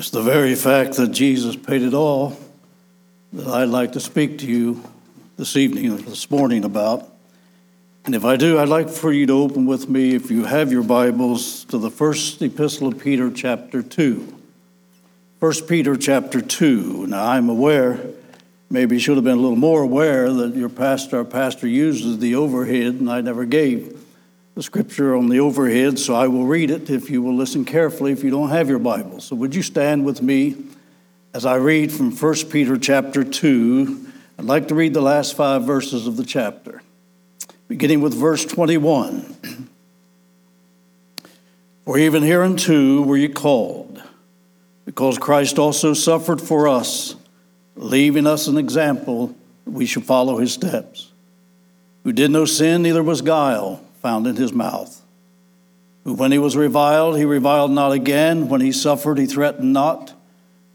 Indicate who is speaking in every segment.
Speaker 1: It's the very fact that Jesus paid it all that I'd like to speak to you this evening this morning about. And if I do, I'd like for you to open with me, if you have your Bibles, to the first epistle of Peter, chapter 2. 1 Peter, chapter 2. Now, I'm aware, maybe should have been a little more aware that your pastor, our pastor, uses the overhead, and I never gave the scripture on the overhead, so I will read it if you will listen carefully if you don't have your Bible. So would you stand with me as I read from 1 Peter chapter 2? I'd like to read the last five verses of the chapter, beginning with verse 21. For even hereunto were ye called, because Christ also suffered for us, leaving us an example that we should follow his steps, who did no sin, neither was guile found in his mouth. Who, when he was reviled, he reviled not again. When he suffered, he threatened not,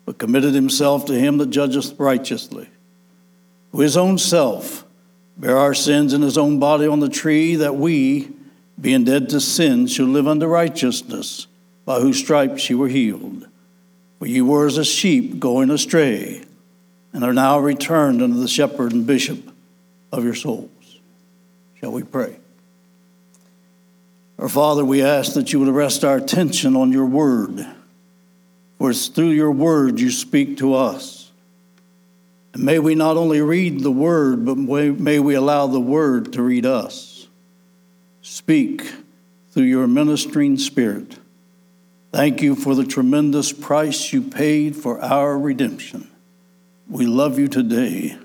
Speaker 1: but committed himself to him that judgeth righteously. Who his own self bare our sins in his own body on the tree, that we, being dead to sin, should live unto righteousness, by whose stripes ye were healed. For ye were as a sheep going astray, and are now returned unto the shepherd and bishop of your souls. Shall we pray? Our Father, we ask that you would rest our attention on your word, for it's through your word you speak to us. And may we not only read the word, but may we allow the word to read us. Speak through your ministering spirit. Thank you for the tremendous price you paid for our redemption. We love you today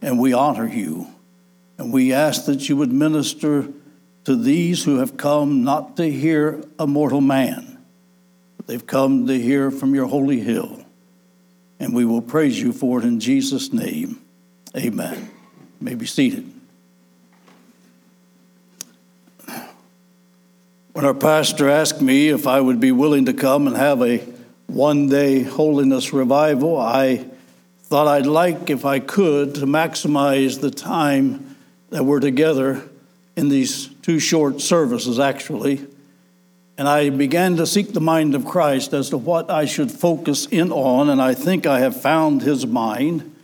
Speaker 1: and we honor you. And we ask that you would minister to these who have come not to hear a mortal man, but they've come to hear from your holy hill. And we will praise you for it in Jesus' name. Amen. You may be seated. When our pastor asked me if I would be willing to come and have a one day holiness revival, I thought I'd like, if I could, to maximize the time that we're together in these two short services, actually. And I began to seek the mind of Christ as to what I should focus in on, and I think I have found his mind.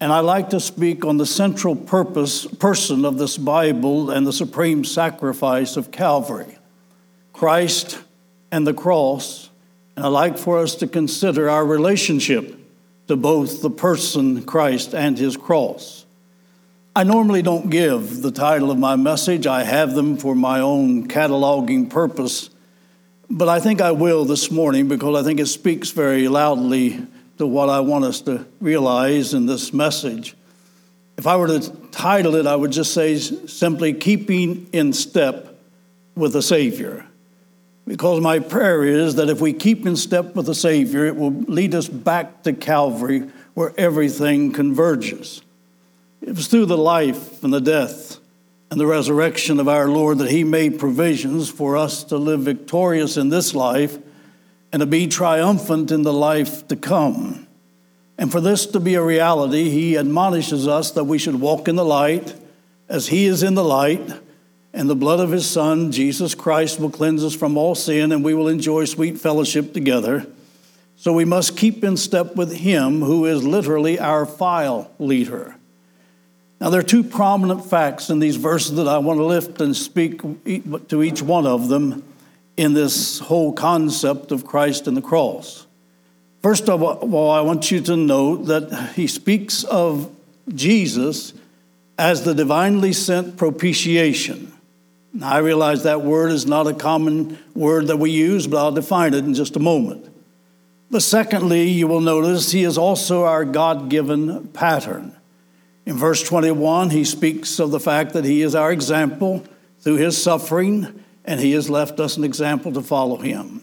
Speaker 1: And I like to speak on the central purpose, person of this Bible and the supreme sacrifice of Calvary Christ and the cross. And I like for us to consider our relationship to both the person Christ and his cross. I normally don't give the title of my message, I have them for my own cataloging purpose. But I think I will this morning because I think it speaks very loudly to what I want us to realize in this message. If I were to title it, I would just say simply Keeping in Step with the Savior. Because my prayer is that if we keep in step with the Savior, it will lead us back to Calvary where everything converges. It was through the life and the death and the resurrection of our Lord that He made provisions for us to live victorious in this life and to be triumphant in the life to come. And for this to be a reality, He admonishes us that we should walk in the light as He is in the light, and the blood of His Son, Jesus Christ, will cleanse us from all sin, and we will enjoy sweet fellowship together. So we must keep in step with Him who is literally our file leader. Now, there are two prominent facts in these verses that I want to lift and speak to each one of them in this whole concept of Christ and the cross. First of all, I want you to note that he speaks of Jesus as the divinely sent propitiation. Now, I realize that word is not a common word that we use, but I'll define it in just a moment. But secondly, you will notice he is also our God given pattern. In verse 21, he speaks of the fact that he is our example through his suffering, and he has left us an example to follow him.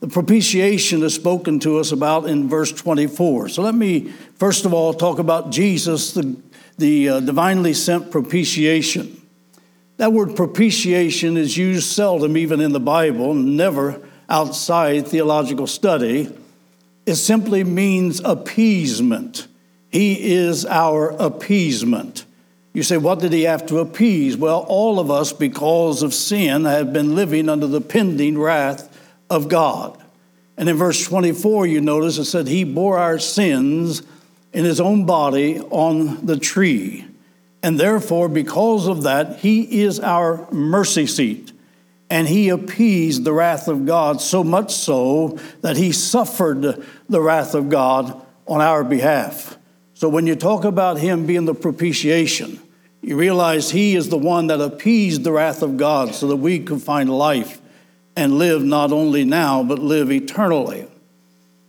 Speaker 1: The propitiation is spoken to us about in verse 24. So let me, first of all, talk about Jesus, the, the uh, divinely sent propitiation. That word propitiation is used seldom, even in the Bible, never outside theological study. It simply means appeasement he is our appeasement. You say, what did he have to appease? Well, all of us, because of sin, have been living under the pending wrath of God. And in verse 24, you notice it said, He bore our sins in His own body on the tree. And therefore, because of that, He is our mercy seat. And He appeased the wrath of God, so much so that He suffered the wrath of God on our behalf. So when you talk about Him being the propitiation, you realize He is the one that appeased the wrath of God so that we could find life and live not only now, but live eternally.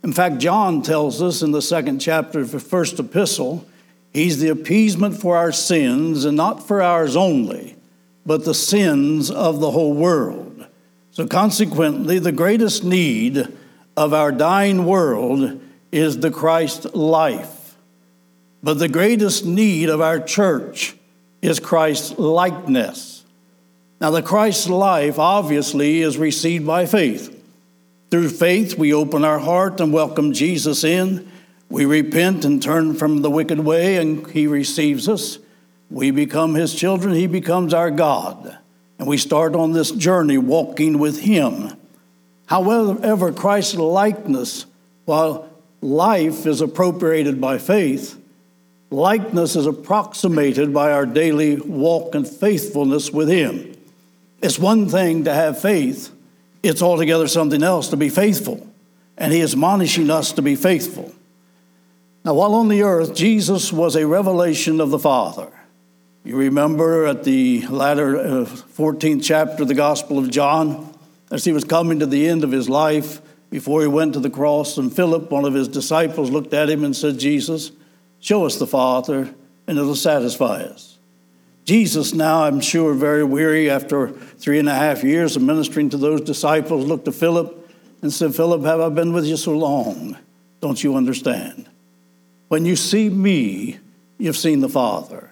Speaker 1: In fact, John tells us in the second chapter of the first epistle, He's the appeasement for our sins, and not for ours only, but the sins of the whole world. So, consequently, the greatest need of our dying world is the Christ life. But the greatest need of our church is Christ's likeness. Now, the Christ life obviously is received by faith. Through faith, we open our heart and welcome Jesus in. We repent and turn from the wicked way, and He receives us. We become His children, He becomes our God. And we start on this journey walking with Him. However, Christ's likeness, while life is appropriated by faith, likeness is approximated by our daily walk and faithfulness with Him. It's one thing to have faith, it's altogether something else to be faithful. And He is admonishing us to be faithful. Now, while on the earth, Jesus was a revelation of the Father. You remember at the latter uh, 14th chapter of the Gospel of John, as he was coming to the end of his life before he went to the cross, and Philip, one of his disciples, looked at him and said, Jesus, show us the Father, and it'll satisfy us. Jesus, now I'm sure very weary after three and a half years of ministering to those disciples, looked to Philip and said, Philip, have I been with you so long? Don't you understand? When you see me, you've seen the Father.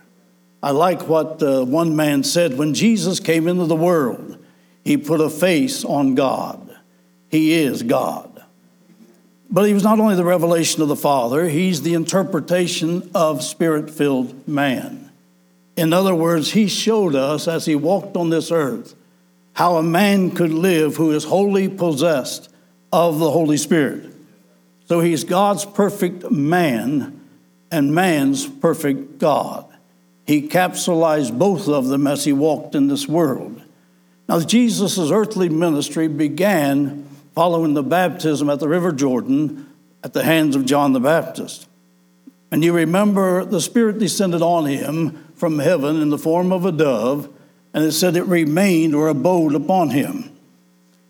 Speaker 1: I like what uh, one man said when Jesus came into the world, he put a face on God. He is God. But he was not only the revelation of the Father, he's the interpretation of spirit filled man. In other words, he showed us as he walked on this earth how a man could live who is wholly possessed of the Holy Spirit. So he's God's perfect man and man's perfect God. He capsulized both of them as he walked in this world. Now, Jesus' earthly ministry began following the baptism at the River Jordan at the hands of John the Baptist. And you remember the Spirit descended on him from heaven in the form of a dove, and it said it remained or abode upon him.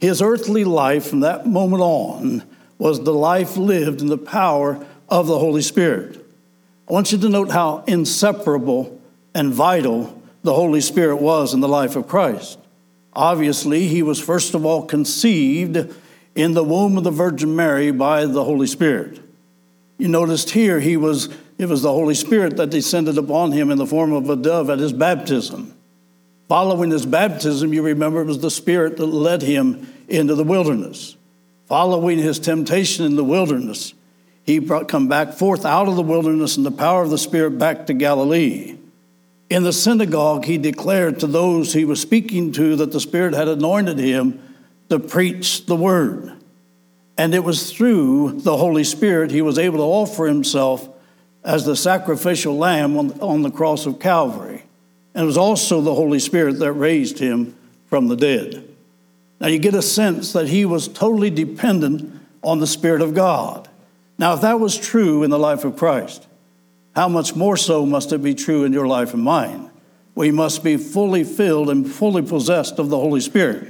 Speaker 1: His earthly life from that moment on was the life lived in the power of the Holy Spirit. I want you to note how inseparable and vital the Holy Spirit was in the life of Christ. Obviously, he was first of all conceived in the womb of the Virgin Mary by the Holy Spirit. You noticed here he was it was the Holy Spirit that descended upon him in the form of a dove at his baptism. Following his baptism, you remember it was the Spirit that led him into the wilderness. Following his temptation in the wilderness, he brought come back forth out of the wilderness in the power of the Spirit back to Galilee. In the synagogue, he declared to those he was speaking to that the Spirit had anointed him to preach the word. And it was through the Holy Spirit he was able to offer himself as the sacrificial lamb on, on the cross of Calvary. And it was also the Holy Spirit that raised him from the dead. Now you get a sense that he was totally dependent on the Spirit of God. Now, if that was true in the life of Christ, how much more so must it be true in your life and mine? We must be fully filled and fully possessed of the Holy Spirit.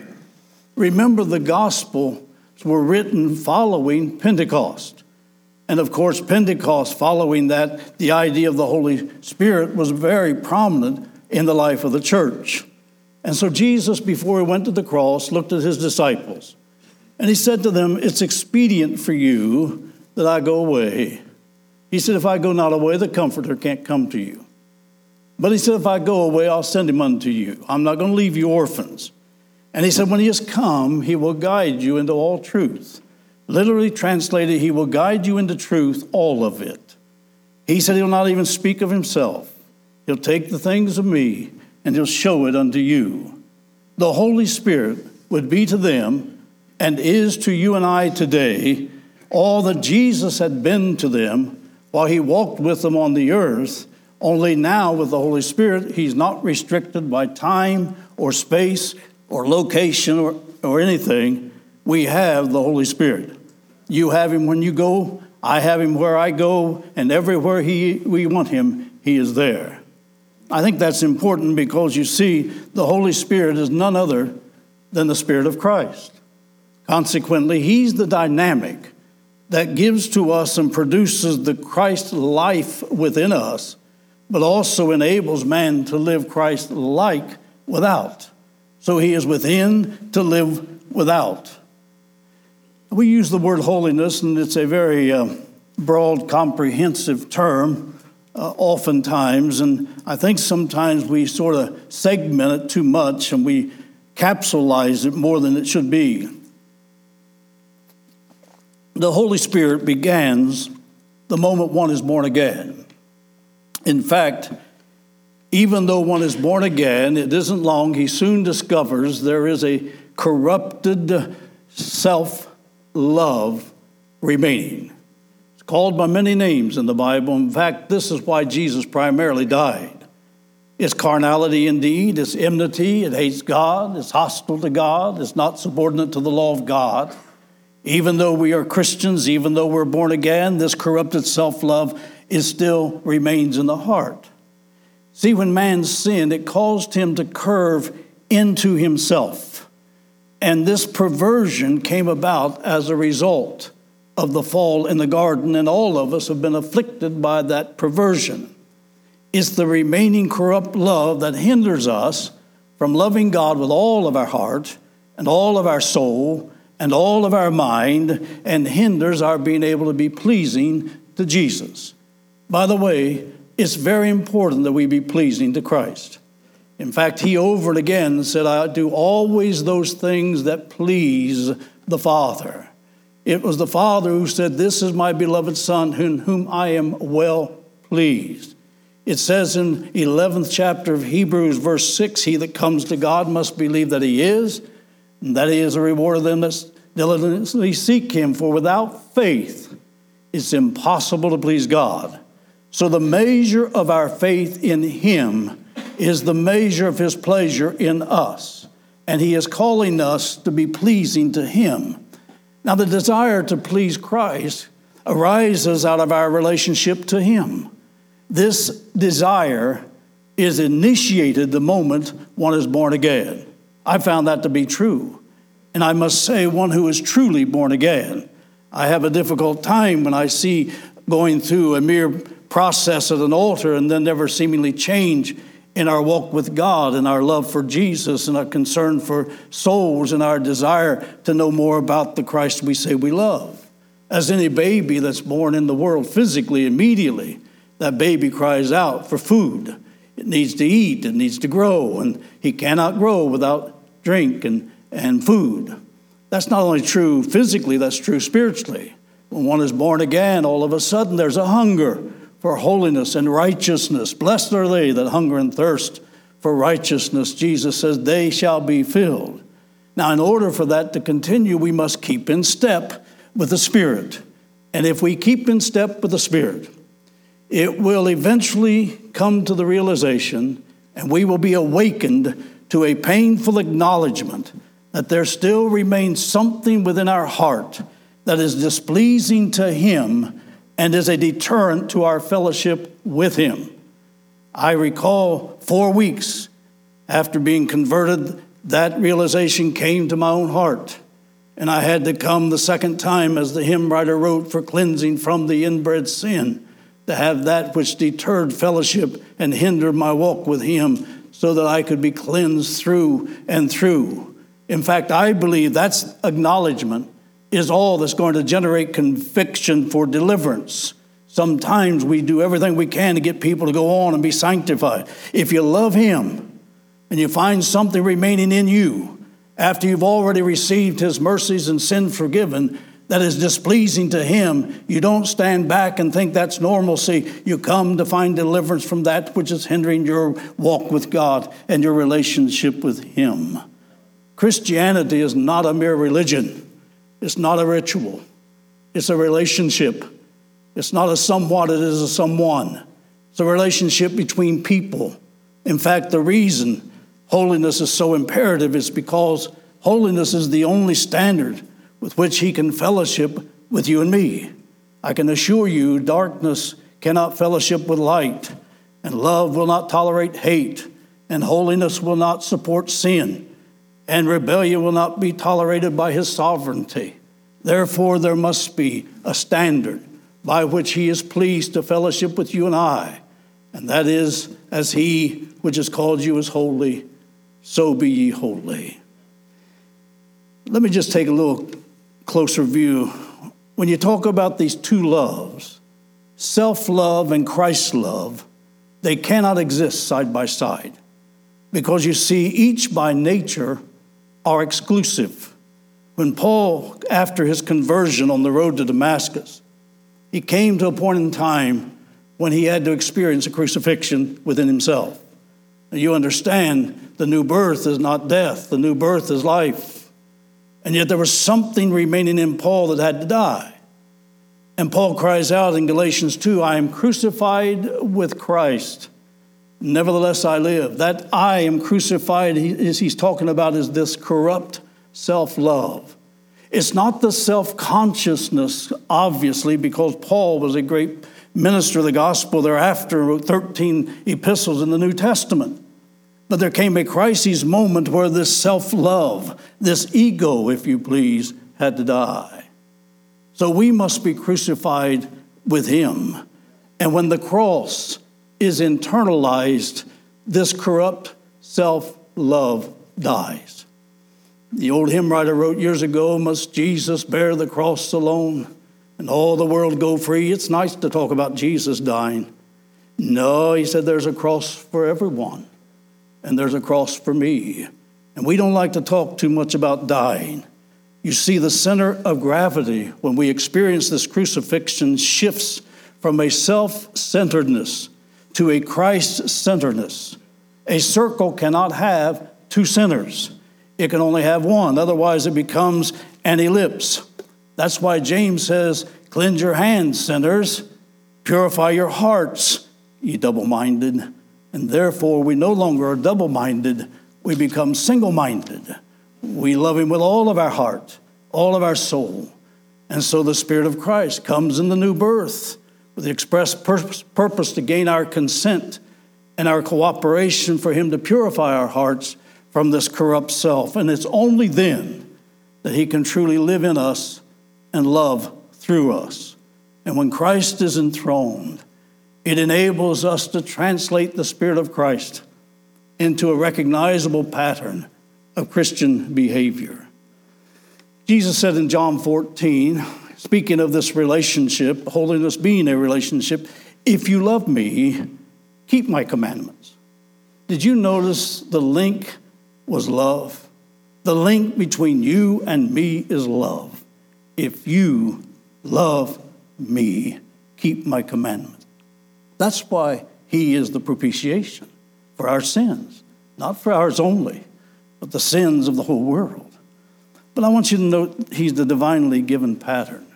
Speaker 1: Remember, the Gospels were written following Pentecost. And of course, Pentecost, following that, the idea of the Holy Spirit was very prominent in the life of the church. And so Jesus, before he went to the cross, looked at his disciples and he said to them, It's expedient for you that I go away. He said, If I go not away, the Comforter can't come to you. But he said, If I go away, I'll send him unto you. I'm not going to leave you orphans. And he said, When he has come, he will guide you into all truth. Literally translated, He will guide you into truth, all of it. He said He'll not even speak of Himself. He'll take the things of me and He'll show it unto you. The Holy Spirit would be to them and is to you and I today, all that Jesus had been to them while he walked with them on the earth, only now with the Holy Spirit, he's not restricted by time or space or location or, or anything. We have the Holy Spirit. You have him when you go, I have him where I go, and everywhere he, we want him, he is there. I think that's important because you see, the Holy Spirit is none other than the Spirit of Christ. Consequently, he's the dynamic that gives to us and produces the Christ life within us, but also enables man to live Christ like without. So he is within to live without. We use the word holiness, and it's a very uh, broad, comprehensive term uh, oftentimes, and I think sometimes we sort of segment it too much and we capsulize it more than it should be. The Holy Spirit begins the moment one is born again. In fact, even though one is born again, it isn't long, he soon discovers there is a corrupted self love remaining It's called by many names in the Bible. In fact, this is why Jesus primarily died. It's carnality indeed, it's enmity, it hates God, it's hostile to God, it's not subordinate to the law of God. Even though we are Christians, even though we're born again, this corrupted self love is still remains in the heart. See, when man sinned, it caused him to curve into himself. And this perversion came about as a result of the fall in the garden, and all of us have been afflicted by that perversion. It's the remaining corrupt love that hinders us from loving God with all of our heart and all of our soul and all of our mind and hinders our being able to be pleasing to Jesus. By the way, it's very important that we be pleasing to Christ. In fact, he over and again said, I do always those things that please the Father. It was the Father who said, This is my beloved Son, in whom I am well pleased. It says in 11th chapter of Hebrews, verse 6 He that comes to God must believe that He is, and that He is a reward of them that diligently seek Him. For without faith, it's impossible to please God. So the measure of our faith in Him is the measure of His pleasure in us. And He is calling us to be pleasing to Him. Now, the desire to please Christ arises out of our relationship to Him. This desire is initiated the moment one is born again. I found that to be true. And I must say, one who is truly born again. I have a difficult time when I see going through a mere process at an altar and then never seemingly change in our walk with God and our love for Jesus and our concern for souls and our desire to know more about the Christ we say we love. As any baby that's born in the world physically, immediately, that baby cries out for food. It needs to eat, it needs to grow, and he cannot grow without drink and, and food. That's not only true physically, that's true spiritually. When one is born again, all of a sudden there's a hunger for holiness and righteousness. Blessed are they that hunger and thirst for righteousness. Jesus says, they shall be filled. Now, in order for that to continue, we must keep in step with the Spirit. And if we keep in step with the Spirit, it will eventually come to the realization, and we will be awakened to a painful acknowledgement that there still remains something within our heart that is displeasing to Him and is a deterrent to our fellowship with Him. I recall four weeks after being converted, that realization came to my own heart. And I had to come the second time, as the hymn writer wrote, for cleansing from the inbred sin, to have that which deterred fellowship and hindered my walk with Him, so that I could be cleansed through and through. In fact, I believe that's acknowledgement is all that's going to generate conviction for deliverance. Sometimes we do everything we can to get people to go on and be sanctified. If you love Him and you find something remaining in you after you've already received His mercies and sin forgiven that is displeasing to Him, you don't stand back and think that's normalcy. You come to find deliverance from that which is hindering your walk with God and your relationship with Him. Christianity is not a mere religion. It's not a ritual, it's a relationship. It's not a somewhat, it is a someone. It's a relationship between people. In fact, the reason holiness is so imperative is because holiness is the only standard with which He can fellowship with you and me. I can assure you, darkness cannot fellowship with light, and love will not tolerate hate, and holiness will not support sin, and rebellion will not be tolerated by His sovereignty. Therefore, there must be a standard by which He is pleased to fellowship with you and I, and that is, as He which has called you is holy, so be ye holy. Let me just take a little closer view when you talk about these two loves, self love and Christ love, they cannot exist side by side because you see, each by nature are exclusive. When Paul, after his conversion on the road to Damascus, he came to a point in time when he had to experience a crucifixion within himself. You understand the new birth is not death, the new birth is life. And yet there was something remaining in Paul that had to die. And Paul cries out in Galatians 2 I am crucified with Christ. Nevertheless, I live. That I am crucified, he, he's talking about, is this corrupt self love. It's not the self consciousness, obviously, because Paul was a great minister of the gospel thereafter, wrote 13 epistles in the New Testament. But there came a crisis moment where this self love, this ego, if you please, had to die. So we must be crucified with him. And when the cross is internalized, this corrupt self love dies. The old hymn writer wrote years ago Must Jesus bear the cross alone and all the world go free? It's nice to talk about Jesus dying. No, he said there's a cross for everyone and there's a cross for me. And we don't like to talk too much about dying. You see, the center of gravity when we experience this crucifixion shifts from a self centeredness to a Christ centeredness. A circle cannot have two centers, it can only have one. Otherwise, it becomes an ellipse. That's why James says, Cleanse your hands, sinners, purify your hearts, ye double minded. And therefore, we no longer are double minded, we become single minded. We love Him with all of our heart, all of our soul. And so the Spirit of Christ comes in the new birth with the express purpose to gain our consent and our cooperation for Him to purify our hearts from this corrupt self. And it's only then that He can truly live in us and love through us. And when Christ is enthroned, it enables us to translate the Spirit of Christ into a recognizable pattern of Christian behavior. Jesus said in John 14, speaking of this relationship, holiness being a relationship, if you love me, keep my commandments. Did you notice the link was love? The link between you and me is love. If you love me, keep my commandments. That's why he is the propitiation for our sins, not for ours only, but the sins of the whole world. But I want you to note he's the divinely given pattern.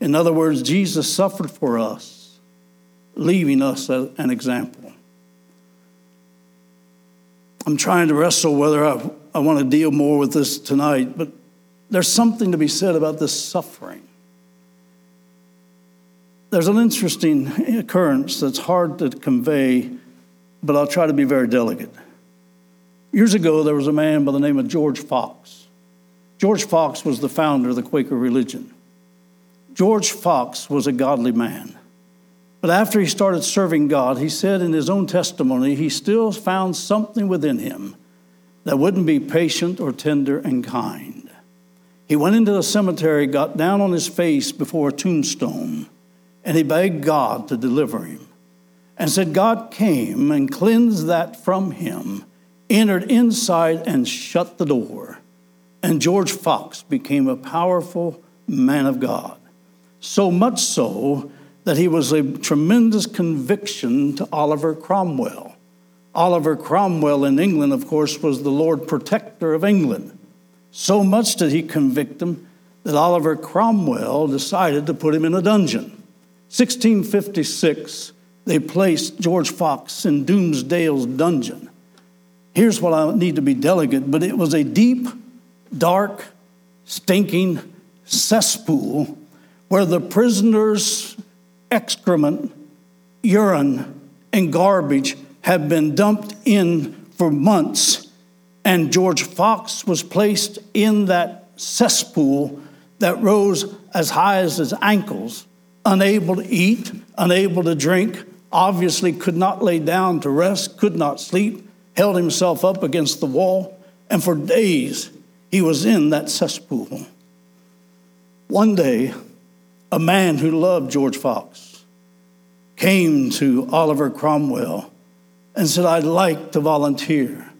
Speaker 1: In other words, Jesus suffered for us, leaving us an example. I'm trying to wrestle whether I, I want to deal more with this tonight, but there's something to be said about this suffering. There's an interesting occurrence that's hard to convey, but I'll try to be very delicate. Years ago, there was a man by the name of George Fox. George Fox was the founder of the Quaker religion. George Fox was a godly man. But after he started serving God, he said in his own testimony, he still found something within him that wouldn't be patient or tender and kind. He went into the cemetery, got down on his face before a tombstone, and he begged God to deliver him. And said, God came and cleansed that from him, entered inside and shut the door. And George Fox became a powerful man of God. So much so that he was a tremendous conviction to Oliver Cromwell. Oliver Cromwell in England, of course, was the Lord Protector of England. So much did he convict him that Oliver Cromwell decided to put him in a dungeon. 1656, they placed George Fox in Doomsdale's dungeon. Here's what I need to be delicate, but it was a deep, dark, stinking cesspool where the prisoners' excrement, urine, and garbage had been dumped in for months. And George Fox was placed in that cesspool that rose as high as his ankles, unable to eat, unable to drink, obviously could not lay down to rest, could not sleep, held himself up against the wall, and for days he was in that cesspool. One day, a man who loved George Fox came to Oliver Cromwell and said, I'd like to volunteer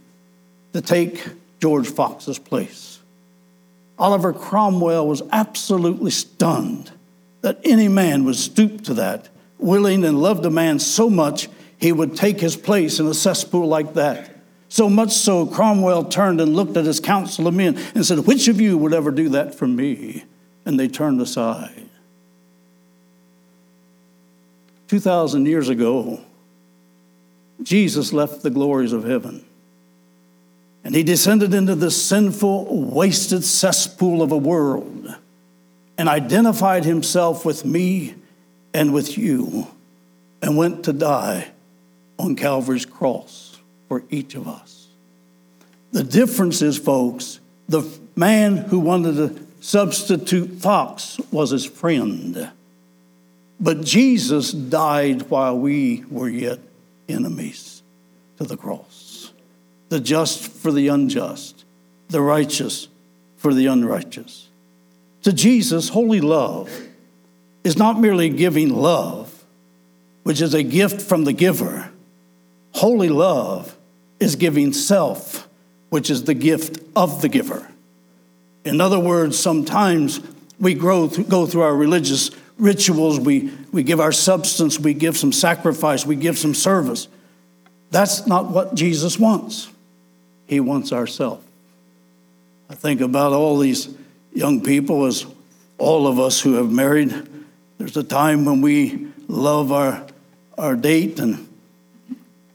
Speaker 1: to take George Fox's place. Oliver Cromwell was absolutely stunned that any man would stoop to that, willing and loved a man so much he would take his place in a cesspool like that. So much so, Cromwell turned and looked at his council of men and said, Which of you would ever do that for me? And they turned aside. 2,000 years ago, Jesus left the glories of heaven and he descended into the sinful, wasted cesspool of a world and identified himself with me and with you and went to die on Calvary's cross for each of us. The difference is, folks, the man who wanted to substitute Fox was his friend. But Jesus died while we were yet enemies to the cross. The just for the unjust, the righteous for the unrighteous. To Jesus, holy love is not merely giving love, which is a gift from the giver. Holy love is giving self, which is the gift of the giver. In other words, sometimes we grow, go through our religious rituals, we, we give our substance, we give some sacrifice, we give some service. That's not what Jesus wants. He wants ourself. I think about all these young people, as all of us who have married, there's a time when we love our, our date and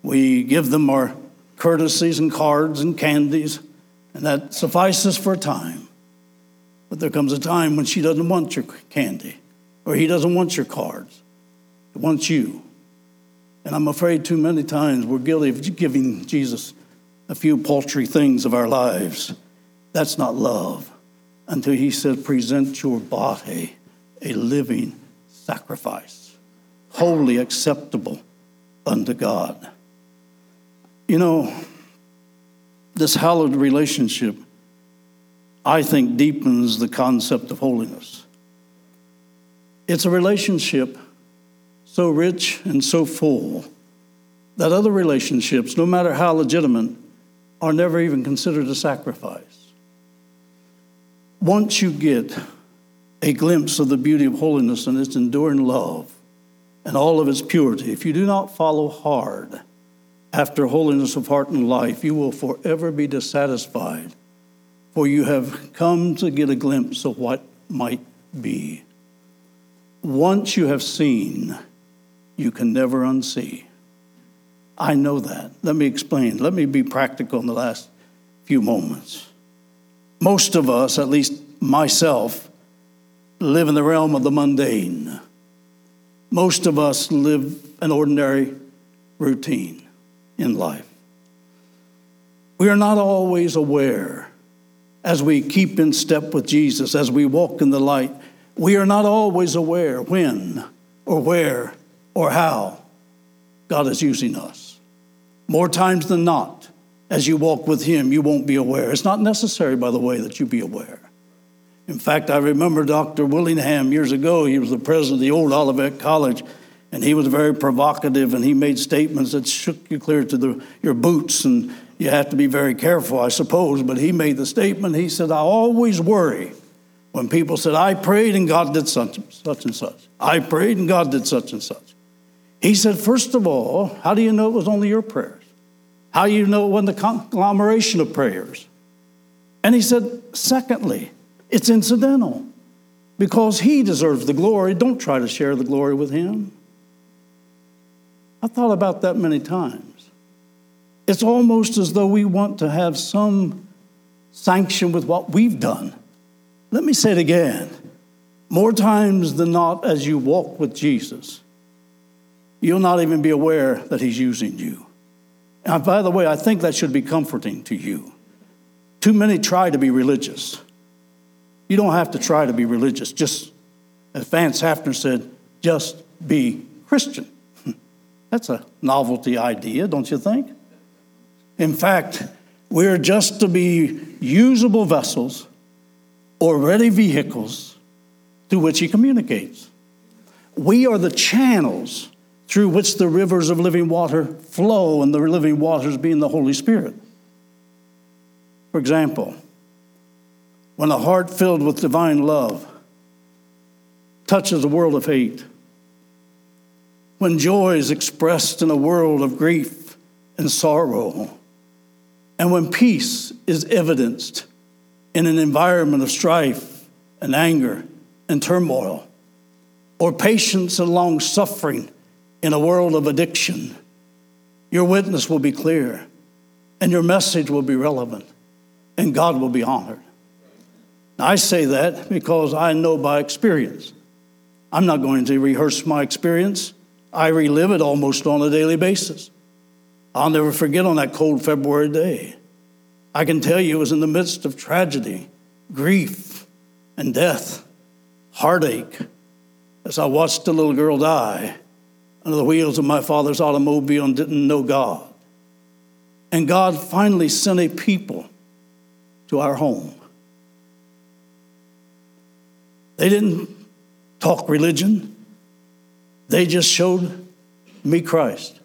Speaker 1: we give them our courtesies and cards and candies, and that suffices for a time. But there comes a time when she doesn't want your candy or he doesn't want your cards. He wants you. And I'm afraid too many times we're guilty of giving Jesus a few paltry things of our lives. That's not love. Until he said, present your body a living sacrifice, wholly acceptable unto God. You know, this hallowed relationship, I think, deepens the concept of holiness. It's a relationship so rich and so full that other relationships, no matter how legitimate, are never even considered a sacrifice. Once you get a glimpse of the beauty of holiness and its enduring love and all of its purity, if you do not follow hard after holiness of heart and life, you will forever be dissatisfied, for you have come to get a glimpse of what might be. Once you have seen, you can never unsee. I know that. Let me explain. Let me be practical in the last few moments. Most of us, at least myself, live in the realm of the mundane. Most of us live an ordinary routine in life. We are not always aware as we keep in step with Jesus, as we walk in the light, we are not always aware when or where or how God is using us. More times than not, as you walk with Him, you won't be aware. It's not necessary, by the way, that you be aware. In fact, I remember Dr. Willingham years ago, he was the president of the old Olivet College, and he was very provocative and he made statements that shook you clear to the, your boots, and you have to be very careful, I suppose. But he made the statement, he said, I always worry when people said, I prayed and God did such, such and such. I prayed and God did such and such. He said, first of all, how do you know it was only your prayers? How do you know it wasn't the conglomeration of prayers? And he said, secondly, it's incidental. because he deserves the glory. Don't try to share the glory with him. I thought about that many times. It's almost as though we want to have some sanction with what we've done. Let me say it again. More times than not, as you walk with Jesus, you'll not even be aware that he's using you. And by the way, I think that should be comforting to you. Too many try to be religious. You don't have to try to be religious. Just, as Vance Havner said, just be Christian. That's a novelty idea, don't you think? In fact, we're just to be usable vessels or ready vehicles through which He communicates. We are the channels through which the rivers of living water flow, and the living waters being the Holy Spirit. For example, when a heart filled with divine love touches a world of hate, when joy is expressed in a world of grief and sorrow, and when peace is evidenced in an environment of strife and anger and turmoil, or patience and long suffering in a world of addiction, your witness will be clear and your message will be relevant and God will be honored. I say that because I know by experience. I'm not going to rehearse my experience. I relive it almost on a daily basis. I'll never forget on that cold February day. I can tell you it was in the midst of tragedy, grief, and death, heartache, as I watched a little girl die under the wheels of my father's automobile and didn't know God. And God finally sent a people to our home they didn't talk religion, they just showed me Christ.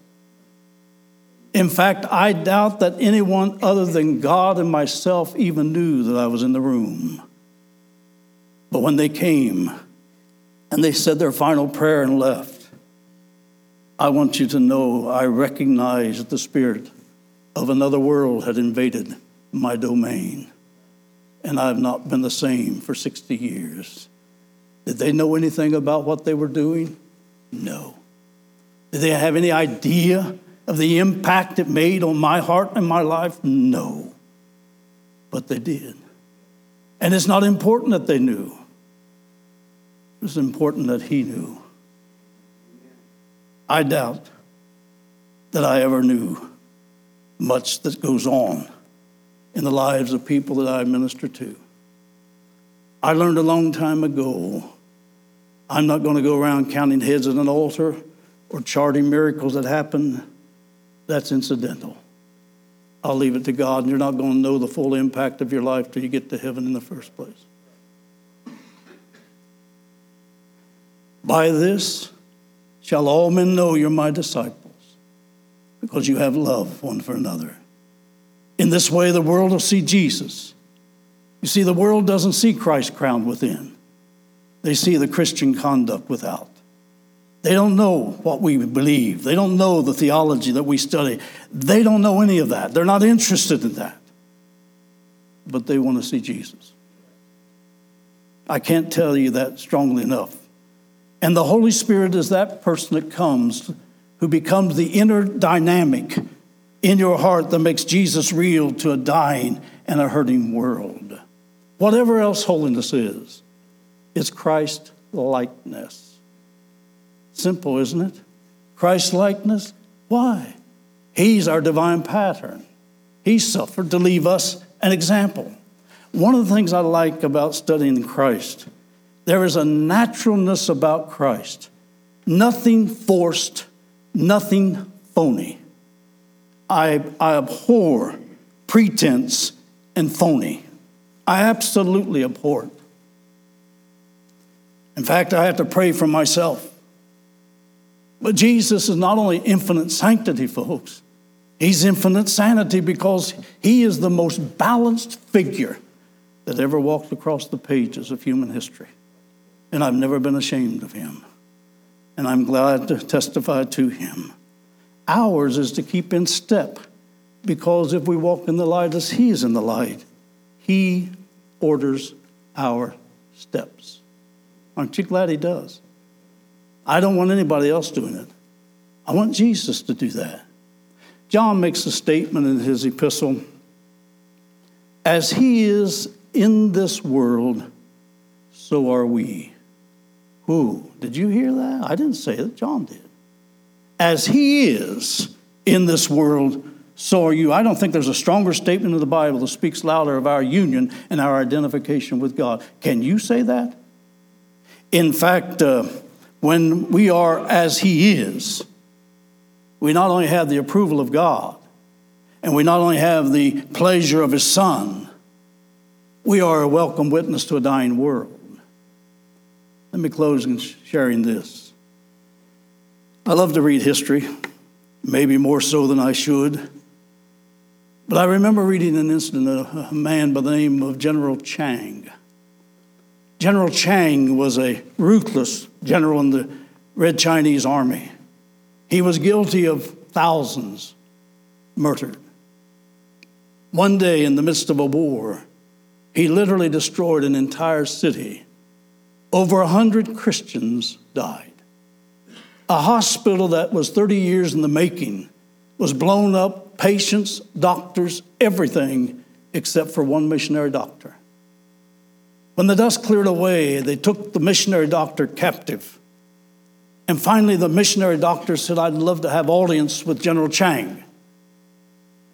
Speaker 1: In fact, I doubt that anyone other than God and myself even knew that I was in the room. But when they came and they said their final prayer and left, I want you to know I recognized that the spirit of another world had invaded my domain. And I've not been the same for 60 years. Did they know anything about what they were doing? No. Did they have any idea of the impact it made on my heart and my life? No. But they did. And it's not important that they knew, it's important that he knew. I doubt that I ever knew much that goes on in the lives of people that I minister to. I learned a long time ago I'm not going to go around counting heads at an altar or charting miracles that happen. That's incidental. I'll leave it to God, and you're not going to know the full impact of your life till you get to heaven in the first place. By this shall all men know you're my disciples, because you have love one for another. In this way, the world will see Jesus. You see, the world doesn't see Christ crowned within. They see the Christian conduct without. They don't know what we believe. They don't know the theology that we study. They don't know any of that. They're not interested in that. But they want to see Jesus. I can't tell you that strongly enough. And the Holy Spirit is that person that comes who becomes the inner dynamic in your heart that makes Jesus real to a dying and a hurting world. Whatever else holiness is it's Christ likeness. Simple, isn't it? Christ likeness. Why? He's our divine pattern. He suffered to leave us an example. One of the things I like about studying Christ, there is a naturalness about Christ. Nothing forced, nothing phony. I, I abhor pretense and phony. I absolutely abhor it. In fact, I have to pray for myself. But Jesus is not only infinite sanctity, folks, he's infinite sanity because he is the most balanced figure that ever walked across the pages of human history. And I've never been ashamed of him. And I'm glad to testify to him. Ours is to keep in step because if we walk in the light as he is in the light, he orders our steps. Aren't you glad He does? I don't want anybody else doing it. I want Jesus to do that. John makes a statement in his epistle As He is in this world, so are we. Who? Did you hear that? I didn't say it, John did. As He is in this world, so are you. I don't think there's a stronger statement in the Bible that speaks louder of our union and our identification with God. Can you say that? In fact, uh, when we are as He is, we not only have the approval of God, and we not only have the pleasure of His Son, we are a welcome witness to a dying world. Let me close in sharing this. I love to read history, maybe more so than I should. But I remember reading an incident of a man by the name of General Chang. General Chang was a ruthless general in the Red Chinese Army. He was guilty of thousands murdered. One day, in the midst of a war, he literally destroyed an entire city. Over a hundred Christians died. A hospital that was 30 years in the making was blown up, patients, doctors, everything except for one missionary doctor. When the dust cleared away, they took the missionary doctor captive. And finally, the missionary doctor said, I'd love to have audience with General Chang.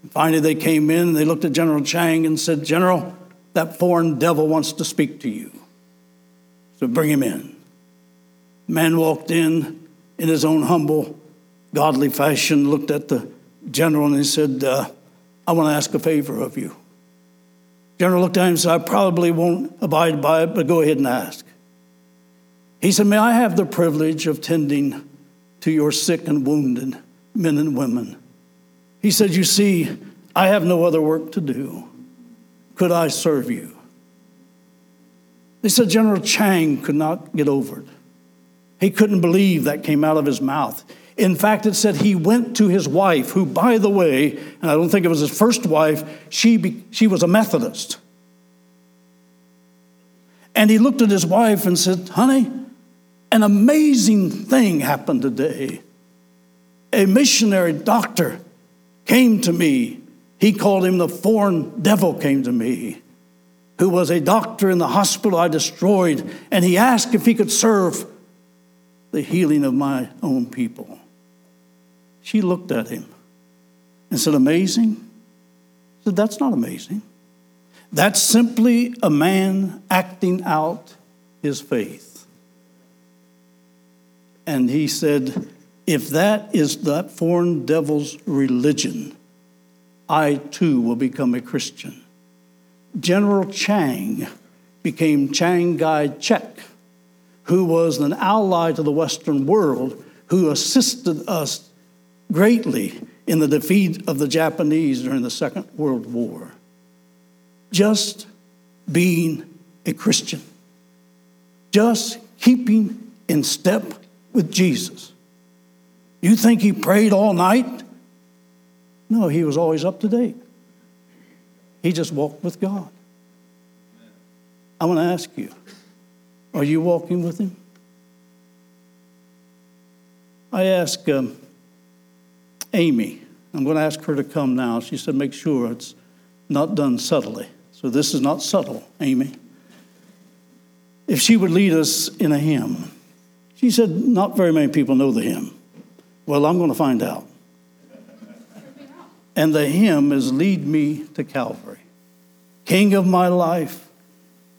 Speaker 1: And finally, they came in and they looked at General Chang and said, General, that foreign devil wants to speak to you. So bring him in. The man walked in in his own humble, godly fashion, looked at the general and he said, uh, I want to ask a favor of you. General looked at him and said, I probably won't abide by it, but go ahead and ask. He said, May I have the privilege of tending to your sick and wounded men and women? He said, You see, I have no other work to do. Could I serve you? They said General Chang could not get over it. He couldn't believe that came out of his mouth. In fact, it said he went to his wife, who, by the way, and I don't think it was his first wife, she, be, she was a Methodist. And he looked at his wife and said, Honey, an amazing thing happened today. A missionary doctor came to me. He called him the foreign devil, came to me, who was a doctor in the hospital I destroyed. And he asked if he could serve the healing of my own people. She looked at him and said, Amazing? I said, That's not amazing. That's simply a man acting out his faith. And he said, If that is that foreign devil's religion, I too will become a Christian. General Chang became Chiang Kai shek, who was an ally to the Western world, who assisted us greatly in the defeat of the Japanese during the Second World War. Just being a Christian, just keeping in step with Jesus. You think he prayed all night? No, he was always up to date. He just walked with God. I want to ask you are you walking with him? I ask um, Amy. I'm going to ask her to come now. She said, make sure it's not done subtly. So this is not subtle, Amy. If she would lead us in a hymn. She said, not very many people know the hymn. Well, I'm going to find out. And the hymn is Lead Me to Calvary. King of my life,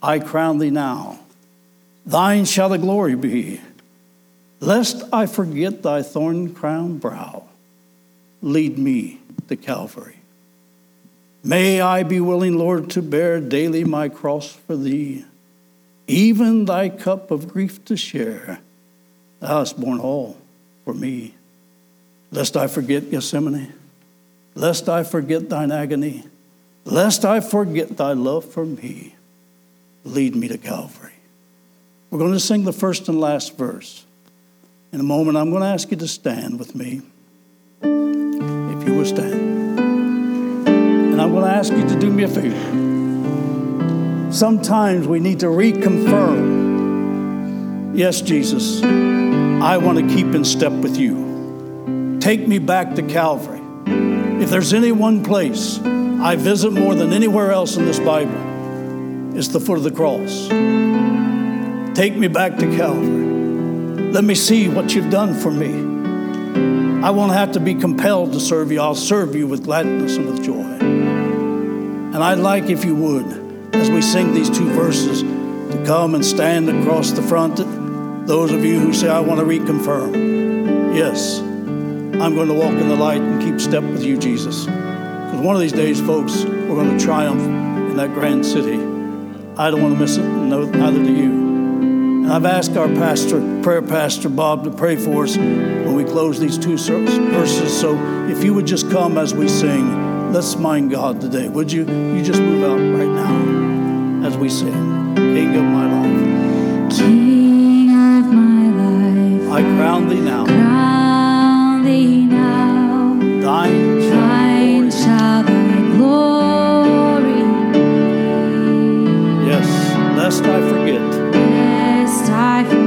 Speaker 1: I crown thee now. Thine shall the glory be, lest I forget thy thorn crowned brow lead me to Calvary. May I be willing, Lord, to bear daily my cross for thee, even thy cup of grief to share. Thou hast borne all for me. Lest I forget Gethsemane, lest I forget thine agony, lest I forget thy love for me, lead me to Calvary. We're going to sing the first and last verse. In a moment, I'm going to ask you to stand with me will stand. And going to ask you to do me a favor. Sometimes we need to reconfirm Yes, Jesus, I want to keep in step with you. Take me back to Calvary. If there's any one place I visit more than anywhere else in this Bible, it's the foot of the cross. Take me back to Calvary. Let me see what you've done for me. I won't have to be compelled to serve you. I'll serve you with gladness and with joy. And I'd like, if you would, as we sing these two verses, to come and stand across the front. Those of you who say, I want to reconfirm. Yes, I'm going to walk in the light and keep step with you, Jesus. Because one of these days, folks, we're going to triumph in that grand city. I don't want to miss it, neither do you. I've asked our pastor, prayer pastor Bob, to pray for us when we close these two verses. So if you would just come as we sing, let's mind God today. Would you? You just move out right now as we sing. King of my life.
Speaker 2: King of my life.
Speaker 1: I crown thee now.
Speaker 2: Crown thee now.
Speaker 1: Thine shall
Speaker 2: Thine
Speaker 1: be glory.
Speaker 2: shall thy glory.
Speaker 1: Yes, lest I forget.
Speaker 2: I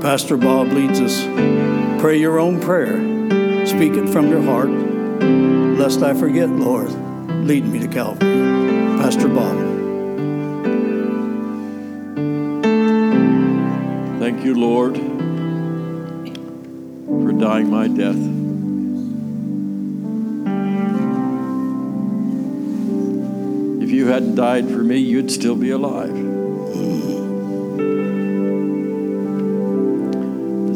Speaker 1: Pastor Bob leads us, pray your own prayer. Speak it from your heart. Lest I forget, Lord, lead me to Calvary. Pastor Bob.
Speaker 3: Thank you, Lord, for dying my death. If you hadn't died for me, you'd still be alive.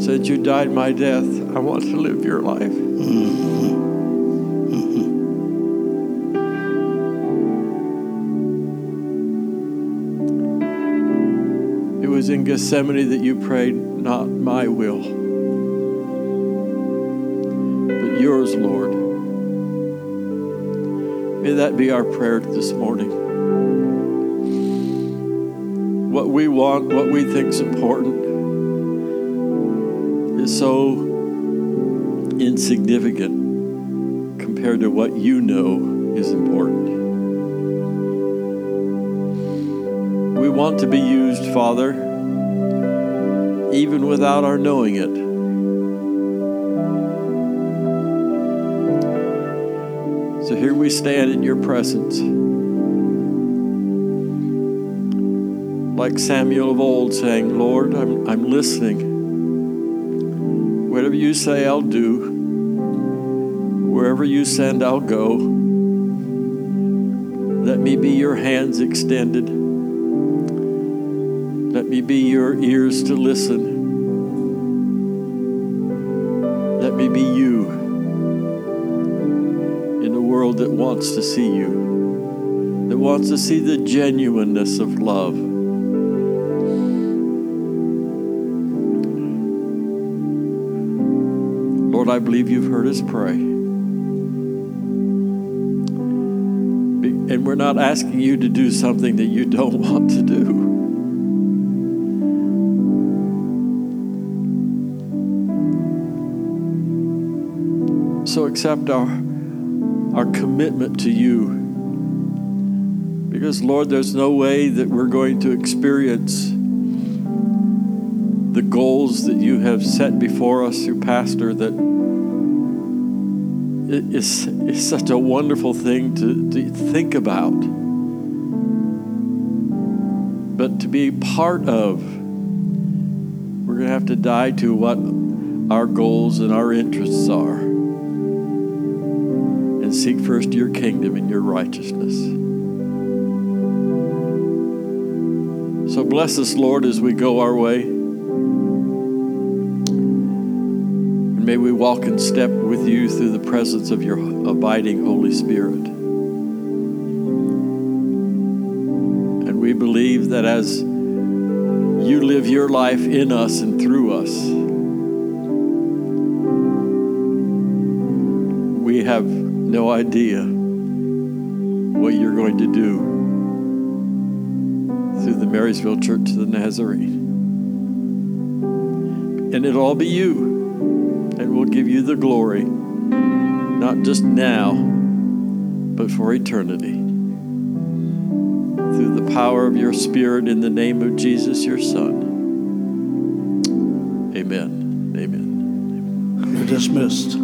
Speaker 3: Since you died my death, I want to live your life. It was in Gethsemane that you prayed, Not my will, but yours, Lord. May that be our prayer this morning. What we want, what we think is important, is so insignificant compared to what you know is important. We want to be used, Father, even without our knowing it. So here we stand in your presence. Like Samuel of old saying, Lord, I'm, I'm listening. You say, I'll do. Wherever you send, I'll go. Let me be your hands extended. Let me be your ears to listen. Let me be you in a world that wants to see you, that wants to see the genuineness of love. I believe you've heard us pray. And we're not asking you to do something that you don't want to do. So accept our, our commitment to you. Because, Lord, there's no way that we're going to experience the goals that you have set before us through Pastor that it is, is such a wonderful thing to, to think about. But to be part of, we're going to have to die to what our goals and our interests are and seek first your kingdom and your righteousness. So bless us, Lord, as we go our way. And may we walk in step with you through the presence of your abiding Holy Spirit. And we believe that as you live your life in us and through us, we have no idea what you're going to do through the Marysville Church of the Nazarene. And it'll all be you. We'll give you the glory, not just now, but for eternity. Through the power of your Spirit in the name of Jesus, your Son. Amen. Amen.
Speaker 1: You're dismissed.